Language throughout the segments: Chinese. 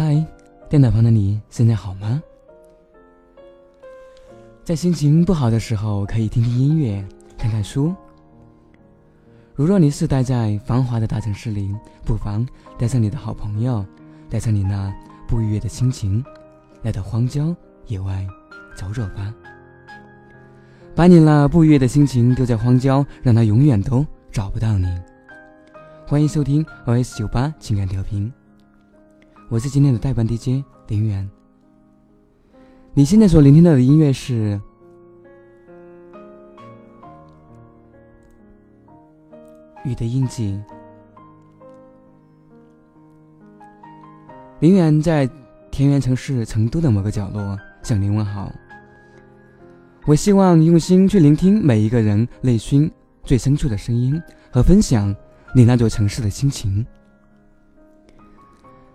嗨，电脑旁的你现在好吗？在心情不好的时候，可以听听音乐，看看书。如若你是待在繁华的大城市里，不妨带上你的好朋友，带上你那不愉悦的心情，来到荒郊野外走走吧。把你那不愉悦的心情丢在荒郊，让它永远都找不到你。欢迎收听 OS 九八情感调频。我是今天的代班 DJ 林远。你现在所聆听到的音乐是《雨的印记》。林远在田园城市成都的某个角落向您问好。我希望用心去聆听每一个人内心最深处的声音，和分享你那座城市的心情。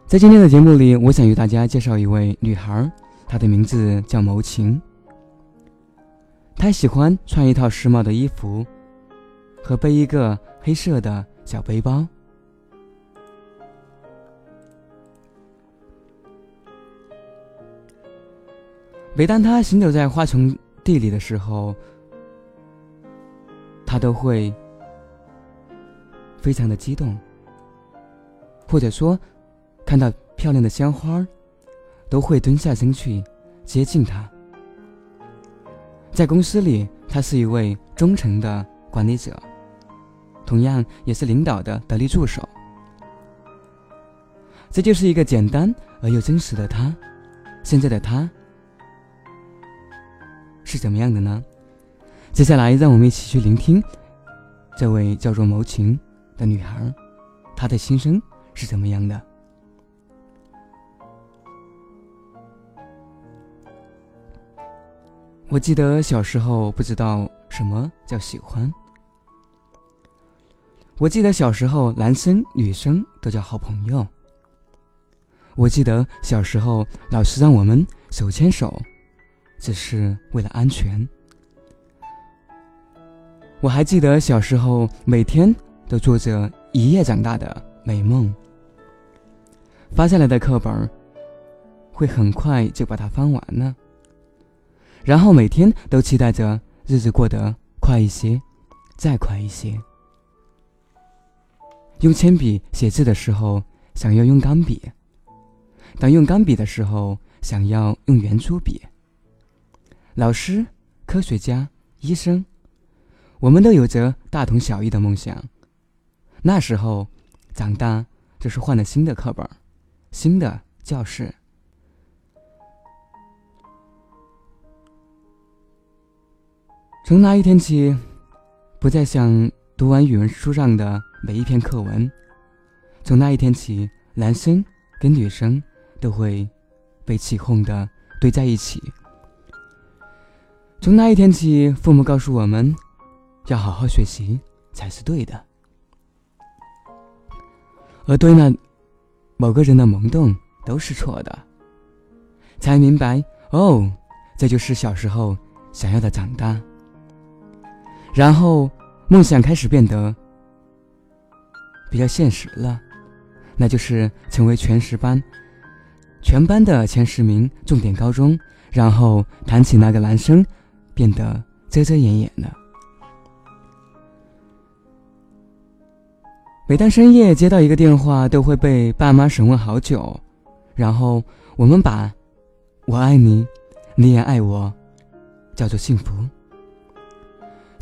在今天的节目里，我想与大家介绍一位女孩，她的名字叫牟晴。她喜欢穿一套时髦的衣服，和背一个黑色的小背包。每当她行走在花丛地里的时候，她都会非常的激动，或者说。看到漂亮的鲜花，都会蹲下身去接近她。在公司里，她是一位忠诚的管理者，同样也是领导的得力助手。这就是一个简单而又真实的她。现在的她是怎么样的呢？接下来，让我们一起去聆听这位叫做牟晴的女孩，她的心声是怎么样的。我记得小时候不知道什么叫喜欢。我记得小时候男生女生都叫好朋友。我记得小时候老师让我们手牵手，只是为了安全。我还记得小时候每天都做着一夜长大的美梦。发下来的课本会很快就把它翻完了。然后每天都期待着日子过得快一些，再快一些。用铅笔写字的时候，想要用钢笔；当用钢笔的时候，想要用圆珠笔。老师、科学家、医生，我们都有着大同小异的梦想。那时候，长大就是换了新的课本，新的教室。从那一天起，不再想读完语文书上的每一篇课文。从那一天起，男生跟女生都会被起哄的堆在一起。从那一天起，父母告诉我们，要好好学习才是对的。而对那某个人的萌动都是错的。才明白，哦，这就是小时候想要的长大。然后，梦想开始变得比较现实了，那就是成为全十班、全班的前十名重点高中。然后谈起那个男生，变得遮遮掩掩的。每当深夜接到一个电话，都会被爸妈审问好久。然后我们把“我爱你，你也爱我”叫做幸福。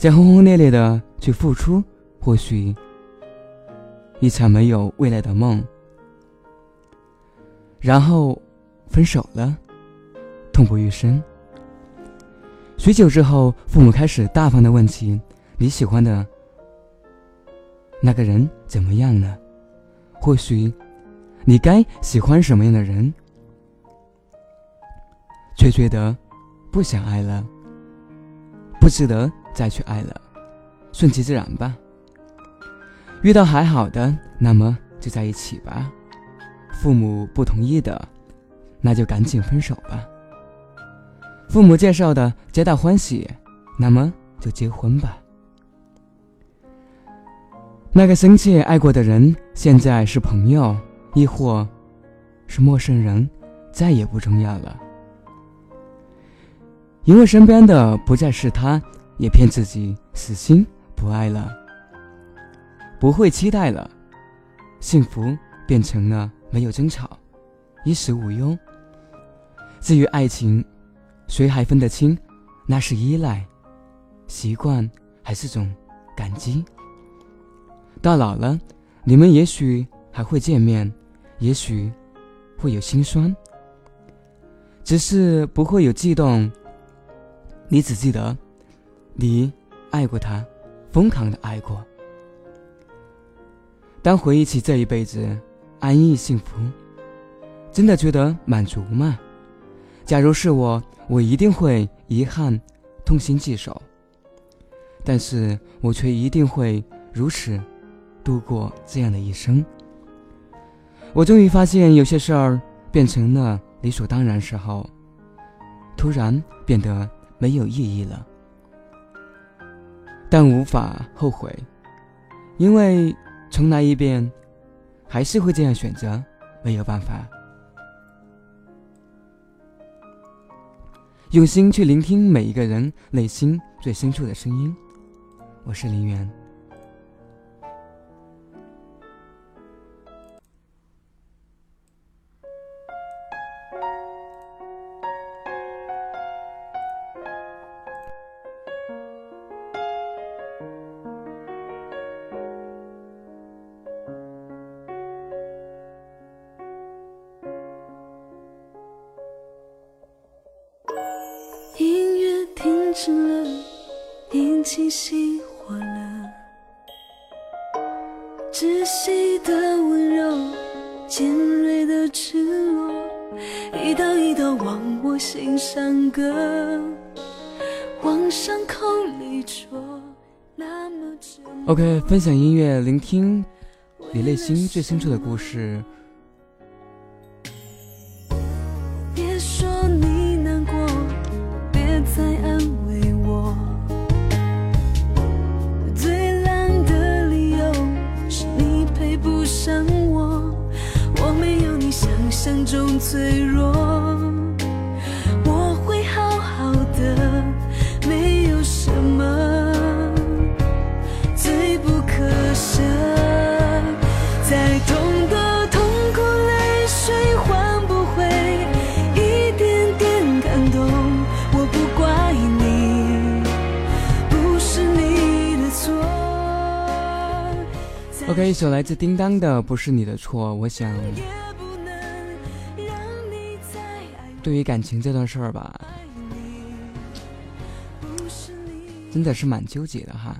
再轰轰烈烈的去付出，或许一场没有未来的梦。然后分手了，痛不欲生。许久之后，父母开始大方的问起你喜欢的那个人怎么样了？或许你该喜欢什么样的人？却觉得不想爱了，不值得。再去爱了，顺其自然吧。遇到还好的，那么就在一起吧。父母不同意的，那就赶紧分手吧。父母介绍的，皆大欢喜，那么就结婚吧。那个深切爱过的人，现在是朋友，亦或是陌生人，再也不重要了。因为身边的不再是他，也骗自己死心不爱了，不会期待了，幸福变成了没有争吵，衣食无忧。至于爱情，谁还分得清？那是依赖、习惯，还是种感激？到老了，你们也许还会见面，也许会有心酸，只是不会有悸动。你只记得，你爱过他，疯狂的爱过。当回忆起这一辈子安逸幸福，真的觉得满足吗？假如是我，我一定会遗憾、痛心疾首。但是我却一定会如此度过这样的一生。我终于发现，有些事儿变成了理所当然时候，突然变得没有意义了。但无法后悔，因为重来一遍，还是会这样选择，没有办法。用心去聆听每一个人内心最深处的声音。我是林源。引起熄火了，窒息的温柔，尖锐的赤裸，一刀一刀往我心上割，往伤口里戳。OK，分享音乐，聆听你内心最深处的故事。中脆弱，我会好好的，没有什么最不可舍。再痛的痛苦，泪水换不回一点点感动。我不怪你，不是你的错。OK，一首来自叮当的《不是你的错》，我想。对于感情这段事儿吧，真的是蛮纠结的哈。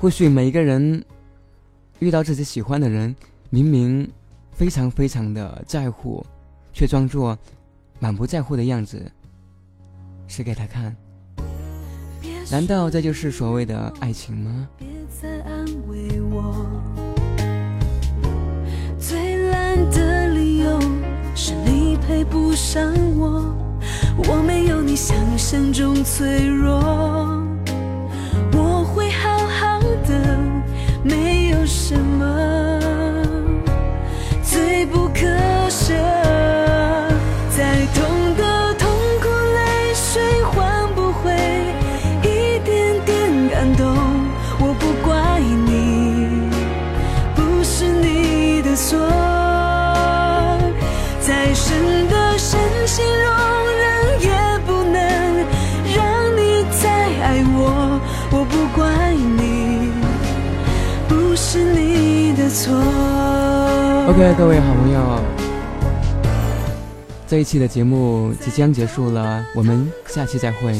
或许每一个人遇到自己喜欢的人，明明非常非常的在乎，却装作满不在乎的样子，是给他看。难道这就是所谓的爱情吗？别再安慰我想象中脆弱，错。OK，各位好朋友，这一期的节目即将结束了，我们下期再会。